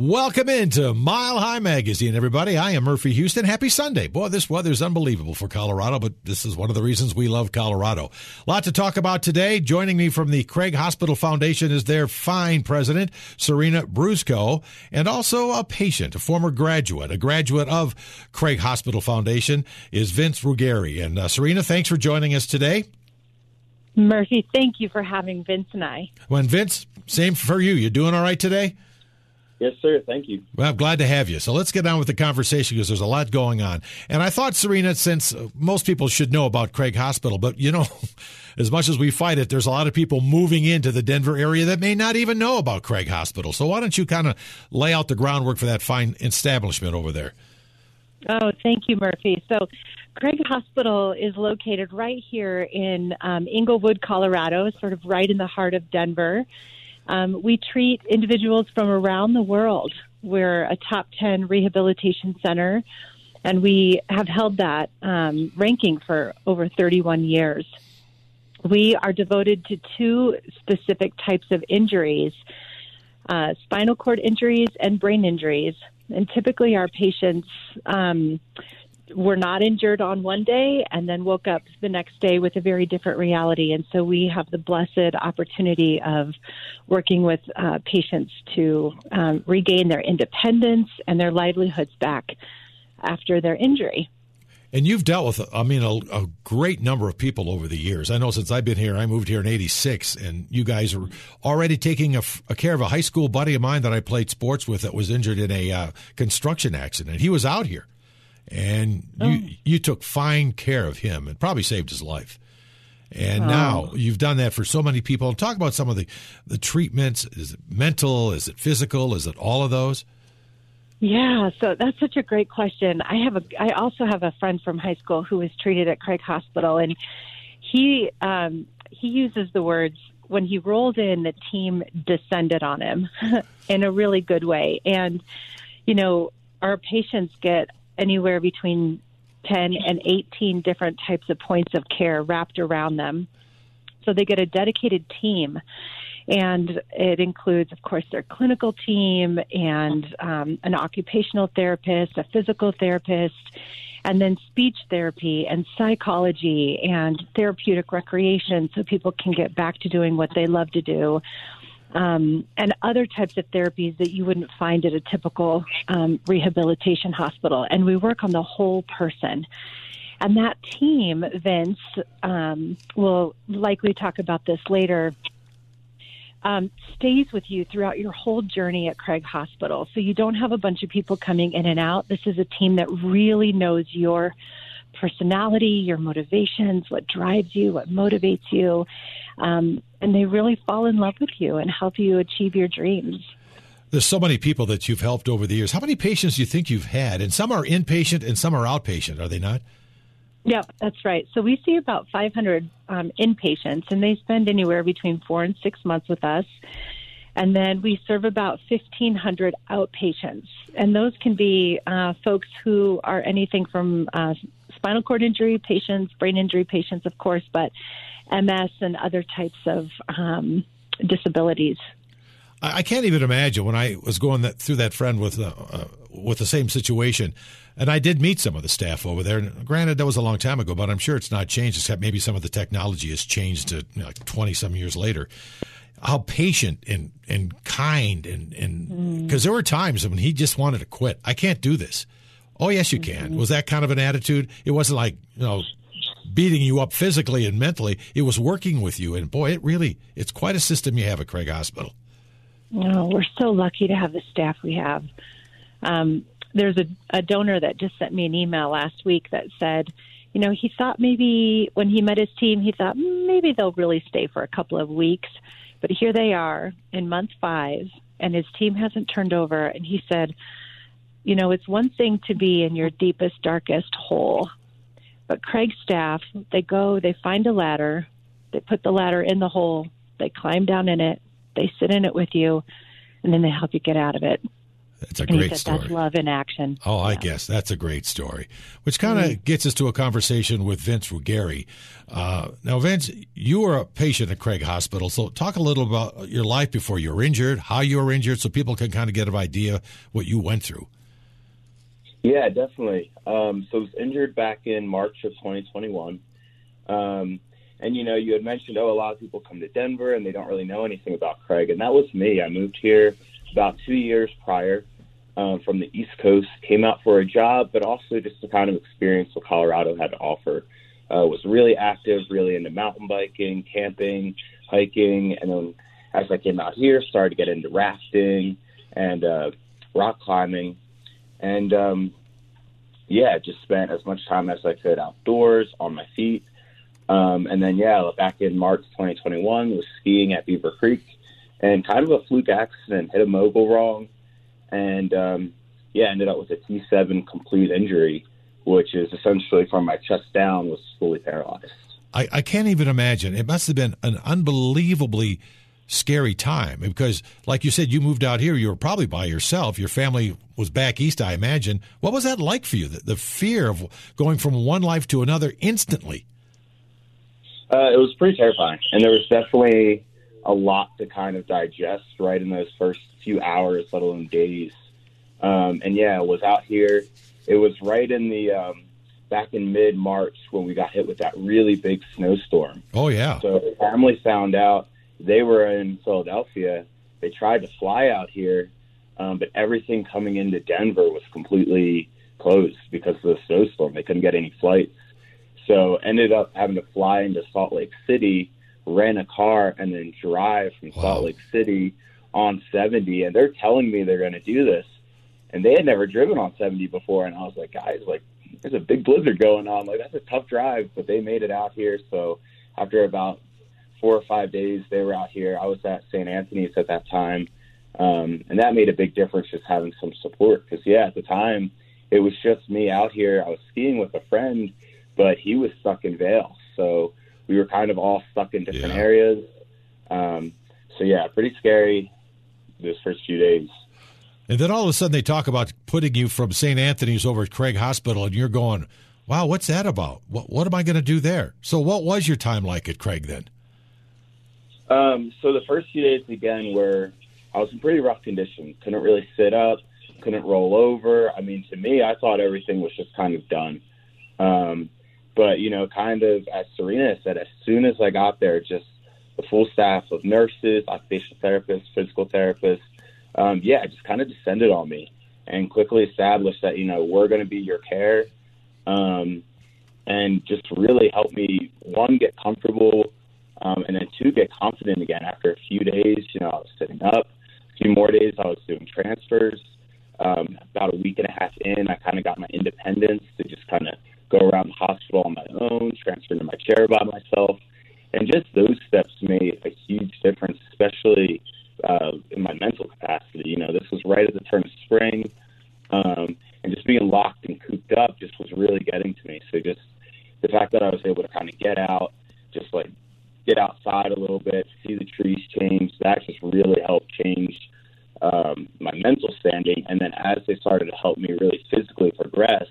Welcome into Mile High Magazine, everybody. I am Murphy Houston. Happy Sunday. Boy, this weather is unbelievable for Colorado, but this is one of the reasons we love Colorado. A lot to talk about today. Joining me from the Craig Hospital Foundation is their fine president, Serena Brusco, and also a patient, a former graduate, a graduate of Craig Hospital Foundation, is Vince Ruggieri. And uh, Serena, thanks for joining us today. Murphy, thank you for having Vince and I. When Vince, same for you. You doing all right today? Yes, sir. Thank you. Well, I'm glad to have you. So let's get on with the conversation because there's a lot going on. And I thought, Serena, since uh, most people should know about Craig Hospital, but you know, as much as we fight it, there's a lot of people moving into the Denver area that may not even know about Craig Hospital. So why don't you kind of lay out the groundwork for that fine establishment over there? Oh, thank you, Murphy. So, Craig Hospital is located right here in um, Englewood, Colorado, sort of right in the heart of Denver. Um, we treat individuals from around the world. We're a top 10 rehabilitation center, and we have held that um, ranking for over 31 years. We are devoted to two specific types of injuries uh, spinal cord injuries and brain injuries. And typically, our patients um, were not injured on one day and then woke up the next day with a very different reality. And so we have the blessed opportunity of working with uh, patients to um, regain their independence and their livelihoods back after their injury. And you've dealt with, I mean, a, a, great number of people over the years. I know since I've been here, I moved here in '86, and you guys are already taking a, a, care of a high school buddy of mine that I played sports with that was injured in a uh, construction accident. He was out here and oh. you you took fine care of him and probably saved his life. And oh. now you've done that for so many people. Talk about some of the the treatments. Is it mental? Is it physical? Is it all of those? Yeah, so that's such a great question. I have a I also have a friend from high school who was treated at Craig Hospital, and he um, he uses the words when he rolled in, the team descended on him in a really good way, and you know our patients get anywhere between 10 and 18 different types of points of care wrapped around them. So they get a dedicated team. And it includes, of course, their clinical team and um, an occupational therapist, a physical therapist, and then speech therapy and psychology and therapeutic recreation so people can get back to doing what they love to do um, and other types of therapies that you wouldn't find at a typical um, rehabilitation hospital. And we work on the whole person. And that team, Vince, um, will likely talk about this later. Um, stays with you throughout your whole journey at Craig Hospital. So you don't have a bunch of people coming in and out. This is a team that really knows your personality, your motivations, what drives you, what motivates you. Um, and they really fall in love with you and help you achieve your dreams. There's so many people that you've helped over the years. How many patients do you think you've had? And some are inpatient and some are outpatient, are they not? Yeah, that's right. So we see about 500 um, inpatients, and they spend anywhere between four and six months with us. And then we serve about 1,500 outpatients. And those can be uh, folks who are anything from uh, spinal cord injury patients, brain injury patients, of course, but MS and other types of um, disabilities. I can't even imagine when I was going that, through that friend with uh, uh, with the same situation, and I did meet some of the staff over there. And granted, that was a long time ago, but I'm sure it's not changed. Except maybe some of the technology has changed to twenty some years later. How patient and and kind and and because mm. there were times when he just wanted to quit. I can't do this. Oh yes, you can. Was that kind of an attitude? It wasn't like you know beating you up physically and mentally. It was working with you. And boy, it really, it's quite a system you have at Craig Hospital. Oh, we're so lucky to have the staff we have. Um, there's a, a donor that just sent me an email last week that said, you know, he thought maybe when he met his team, he thought maybe they'll really stay for a couple of weeks. But here they are in month five, and his team hasn't turned over. And he said, you know, it's one thing to be in your deepest, darkest hole, but Craig's staff, they go, they find a ladder, they put the ladder in the hole, they climb down in it, they sit in it with you, and then they help you get out of it. That's a and great said, story. That's love in action. Oh, I guess that's a great story, which kind of Mm-hmm. gets us to a conversation with Vince Ruggieri. Uh, now, Vince, you were a patient at Craig Hospital, so talk a little about your life before you were injured, how you were injured, so people can kind of get an idea what you went through. Yeah, definitely. Um, so I was injured back in March of 2021. Um, and, you know, you had mentioned, oh, a lot of people come to Denver and they don't really know anything about Craig. And that was me. I moved here about two years prior um, from the East Coast, came out for a job, but also just to kind of experience what Colorado had to offer. Uh, was really active, really into mountain biking, camping, hiking. And then as I came out here, started to get into rafting and uh, rock climbing and um, yeah, just spent as much time as I could outdoors on my feet. Um, and then yeah, back in March 2021, was skiing at Beaver Creek, and kind of a fluke accident, hit a mogul wrong, and um, yeah, ended up with a T7 complete injury, which is essentially from my chest down was fully paralyzed. I, I can't even imagine. It must have been an unbelievably scary time because, like you said, you moved out here. You were probably by yourself. Your family was back east, I imagine. What was that like for you? The, the fear of going from one life to another instantly. Uh, it was pretty terrifying, and there was definitely a lot to kind of digest right in those first few hours, let alone days. Um, and yeah, I was out here. It was right in the um, back in mid March when we got hit with that really big snowstorm. Oh yeah. So the family found out they were in Philadelphia. They tried to fly out here, um, but everything coming into Denver was completely closed because of the snowstorm. They couldn't get any flights. So ended up having to fly into Salt Lake City, rent a car, and then drive from Wow. Salt Lake City on 70. And they're telling me they're going to do this, and they had never driven on 70 before. And I was like, guys, like there's a big blizzard going on. Like that's a tough drive, but they made it out here. So after about four or five days, they were out here. I was at St. Anthony's at that time, um, and that made a big difference. Just having some support, because yeah, at the time it was just me out here. I was skiing with a friend, but he was stuck in Vail, so we were kind of all stuck in different Yeah. areas. Um, so yeah, pretty scary those first few days. And then all of a sudden they talk about putting you from St. Anthony's over at Craig Hospital, and you're going, wow, what's that about? What, what am I going to do there? So, what was your time like at Craig then? Um, so the first few days again were I was in pretty rough condition. Couldn't really sit up, couldn't roll over. I mean, to me, I thought everything was just kind of done. Um, but you know, kind of as Serena said, as soon as I got there, just the full staff of nurses, occupational therapists, physical therapists, um, yeah, just kind of descended on me and quickly established that you know we're going to be your care, um, and just really helped me one get comfortable um, and then two, get confident again. After a few days, you know, I was sitting up. A few more days, I was doing transfers. Um, about a week and a half in, I kind of got my independence to just kind of go around the hospital on my own, transfer to my chair by myself, and just those steps made a huge difference, especially uh, in my mental capacity. You know, this was right at the turn of spring, um, and just being locked and cooped up just was really getting to me. So just the fact that I was able to kind of get out, just like get outside a little bit, see the trees change. That just really helped change um, my mental standing. And then as they started to help me really physically progress,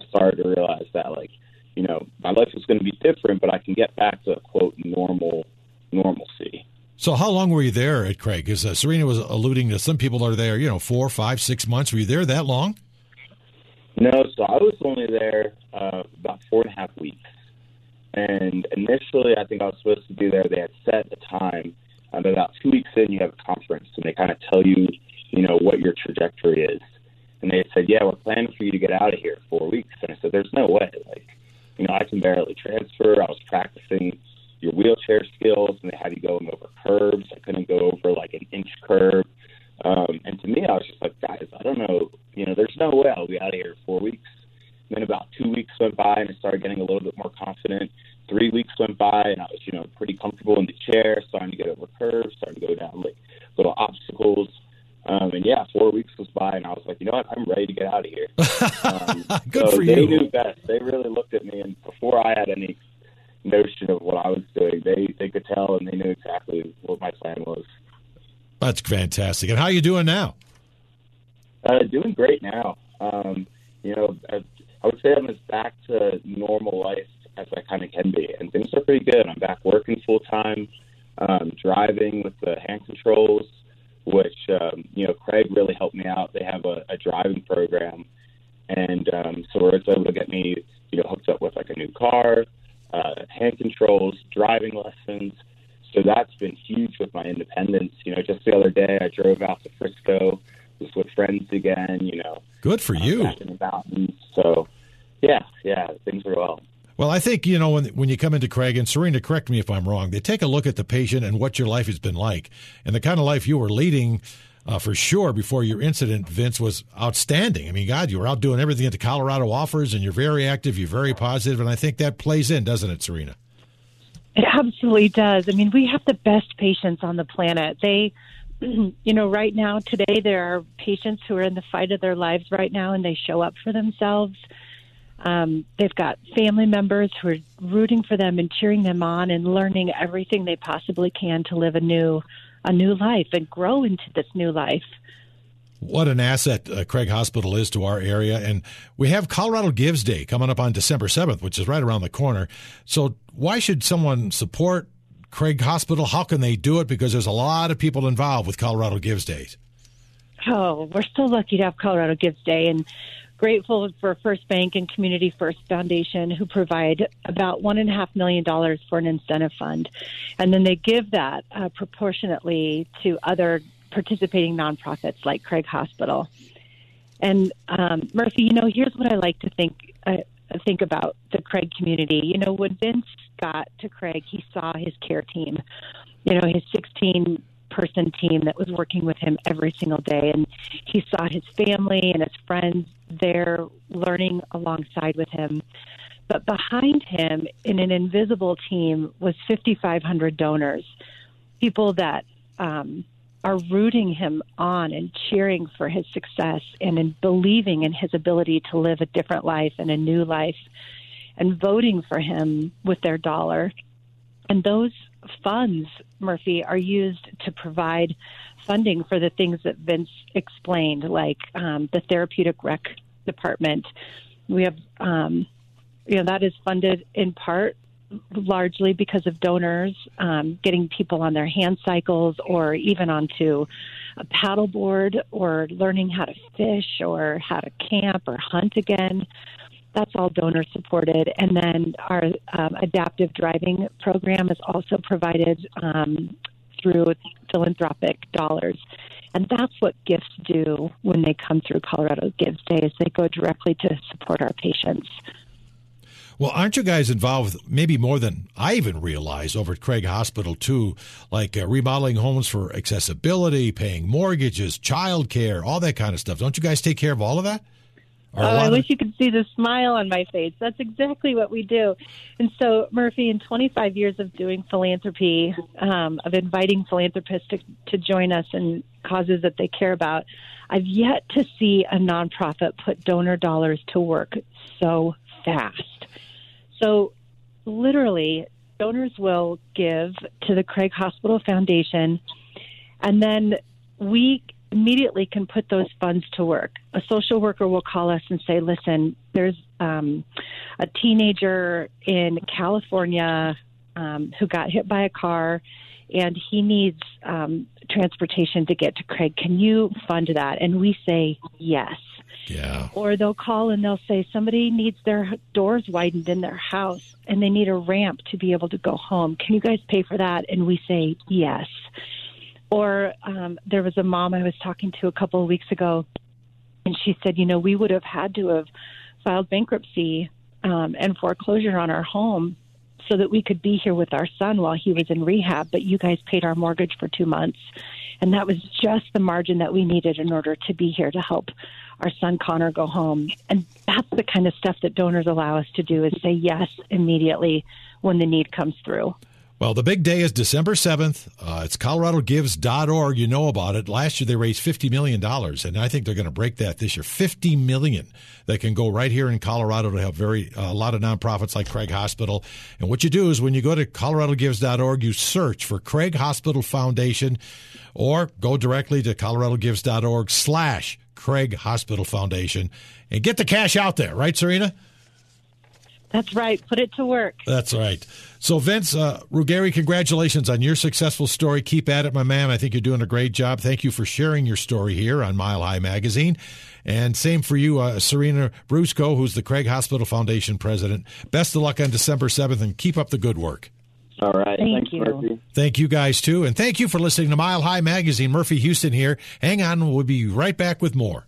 I started to realize that like, you know, my life is going to be different, but I can get back to quote normal normalcy. So, how long were you there at Craig? Because uh, Serena was alluding to some people are there, you know, four, five, six months. Were you there that long? No, so I was only there uh, about four and a half weeks. And initially, I think I was supposed to be there. They had set a time. Um, but about two weeks in, you have a conference, and they kind of tell you, you know, what your trajectory is. And they said, "Yeah, we're planning for you to get out of here in four weeks." And I said, "There's no way. Like, you know, I can barely transfer. I was practicing your wheelchair skills, and they had you go over curbs. I couldn't go over like an inch curb. Um, and to me, I was just like, guys, I don't know. You know, there's no way I'll be out of here in four weeks. And then about two weeks went by, and I started getting a little bit more confident. Three weeks went by, and I was, you know, pretty comfortable in the chair, starting to get over curves, starting to go down like little obstacles. Um, and yeah, four weeks was by, and I was like, you know what, I'm ready to get out of here. Um, Good so for they you. knew best. They really looked at me, and before I had any notion of what I was doing, they they could tell, and they knew exactly what my plan was. That's fantastic. And how are you doing now? Uh, doing great now. Um, you know, I, I would say I'm as back to normal life as I kind of can be, and things are pretty good. I'm back working full time, um, driving with the hand controls, which um, you know Craig really helped me out. They have a, a driving program, and um, so it's able to get me you know hooked up with like a new car, uh, hand controls, driving lessons. So that's been huge with my independence. You know, just the other day I drove out to Frisco, was with friends again. You know, good for uh, you. Back in the mountains. So yeah, yeah, things are well. Well, I think you know when when you come into Craig and Serena, correct me if I'm wrong. They take a look at the patient and what your life has been like, and the kind of life you were leading. Uh, for sure, before your incident, Vince was outstanding. I mean, God, you were out doing everything that the Colorado offers, and you're very active, you're very positive, and I think that plays in, doesn't it, Serena? It absolutely does. I mean, we have the best patients on the planet. They, you know, right now, today, there are patients who are in the fight of their lives right now, and they show up for themselves. Um, they've got family members who are rooting for them and cheering them on and learning everything they possibly can to live a new a new life and grow into this new life. What an asset uh, Craig Hospital is to our area. And we have Colorado Gives Day coming up on December 7th, which is right around the corner. So, why should someone support Craig Hospital? How can they do it? Because there's a lot of people involved with Colorado Gives Days. Oh, we're so lucky to have Colorado Gives Day. And grateful for First Bank and Community First Foundation, who provide about one and a half million dollars for an incentive fund, and then they give that uh, proportionately to other participating nonprofits like Craig Hospital. And um, Murphy, you know, here's what I like to think uh, think about the Craig community. You know, when Vince got to Craig, he saw his care team. You know, his 16 person team that was working with him every single day. And he saw his family and his friends there learning alongside with him. But behind him, in an invisible team, was 5,500 donors, people that um, are rooting him on and cheering for his success and in believing in his ability to live a different life and a new life and voting for him with their dollar. And those funds, Murphy, are used to provide funding for the things that Vince explained, like um, the therapeutic rec department. We have, um, you know, that is funded in part largely because of donors um, getting people on their hand cycles or even onto a paddleboard or learning how to fish or how to camp or hunt again. That's all donor supported. And then our um, adaptive driving program is also provided um, through philanthropic dollars. And that's what gifts do when they come through Colorado Gives Day is they go directly to support our patients. Well, aren't you guys involved maybe more than I even realize over at Craig Hospital too, like uh, remodeling homes for accessibility, paying mortgages, child care, all that kind of stuff. Don't you guys take care of all of that? Oh, I wish you could see the smile on my face. That's exactly what we do. And so, Murphy, in 25 years of doing philanthropy, um, of inviting philanthropists to, to join us in causes that they care about, I've yet to see a nonprofit put donor dollars to work so fast. So, literally, donors will give to the Craig Hospital Foundation, and then we immediately can put those funds to work. A social worker will call us and say, listen, there's um, a teenager in California um, who got hit by a car and he needs um, transportation to get to Craig. Can you fund that? And we say yes. Yeah. Or they'll call and they'll say somebody needs their doors widened in their house and they need a ramp to be able to go home. Can you guys pay for that? And we say yes. Or um, there was a mom I was talking to a couple of weeks ago, and she said, you know, we would have had to have filed bankruptcy um, and foreclosure on our home so that we could be here with our son while he was in rehab, but you guys paid our mortgage for two months. And that was just the margin that we needed in order to be here to help our son Connor go home. And that's the kind of stuff that donors allow us to do is say yes immediately when the need comes through. Well, the big day is December 7th. Uh, it's coloradogives.org. You know about it. Last year they raised $50 million, and I think they're going to break that this year. 50 million that can go right here in Colorado to help very uh, a lot of nonprofits like Craig Hospital. And what you do is when you go to coloradogives.org, you search for Craig Hospital Foundation or go directly to coloradogives.org slash Craig Hospital Foundation and get the cash out there. Right, Serena? That's right. Put it to work. That's right. So, Vince uh, Ruggieri, congratulations on your successful story. Keep at it, my man. I think you're doing a great job. Thank you for sharing your story here on Mile High Magazine. And same for you, uh, Serena Brusco, who's the Craig Hospital Foundation president. Best of luck on December 7th and keep up the good work. All right. Thank Thanks, you. Murphy. Thank you guys, too. And thank you for listening to Mile High Magazine. Murphy Houston here. Hang on. We'll be right back with more.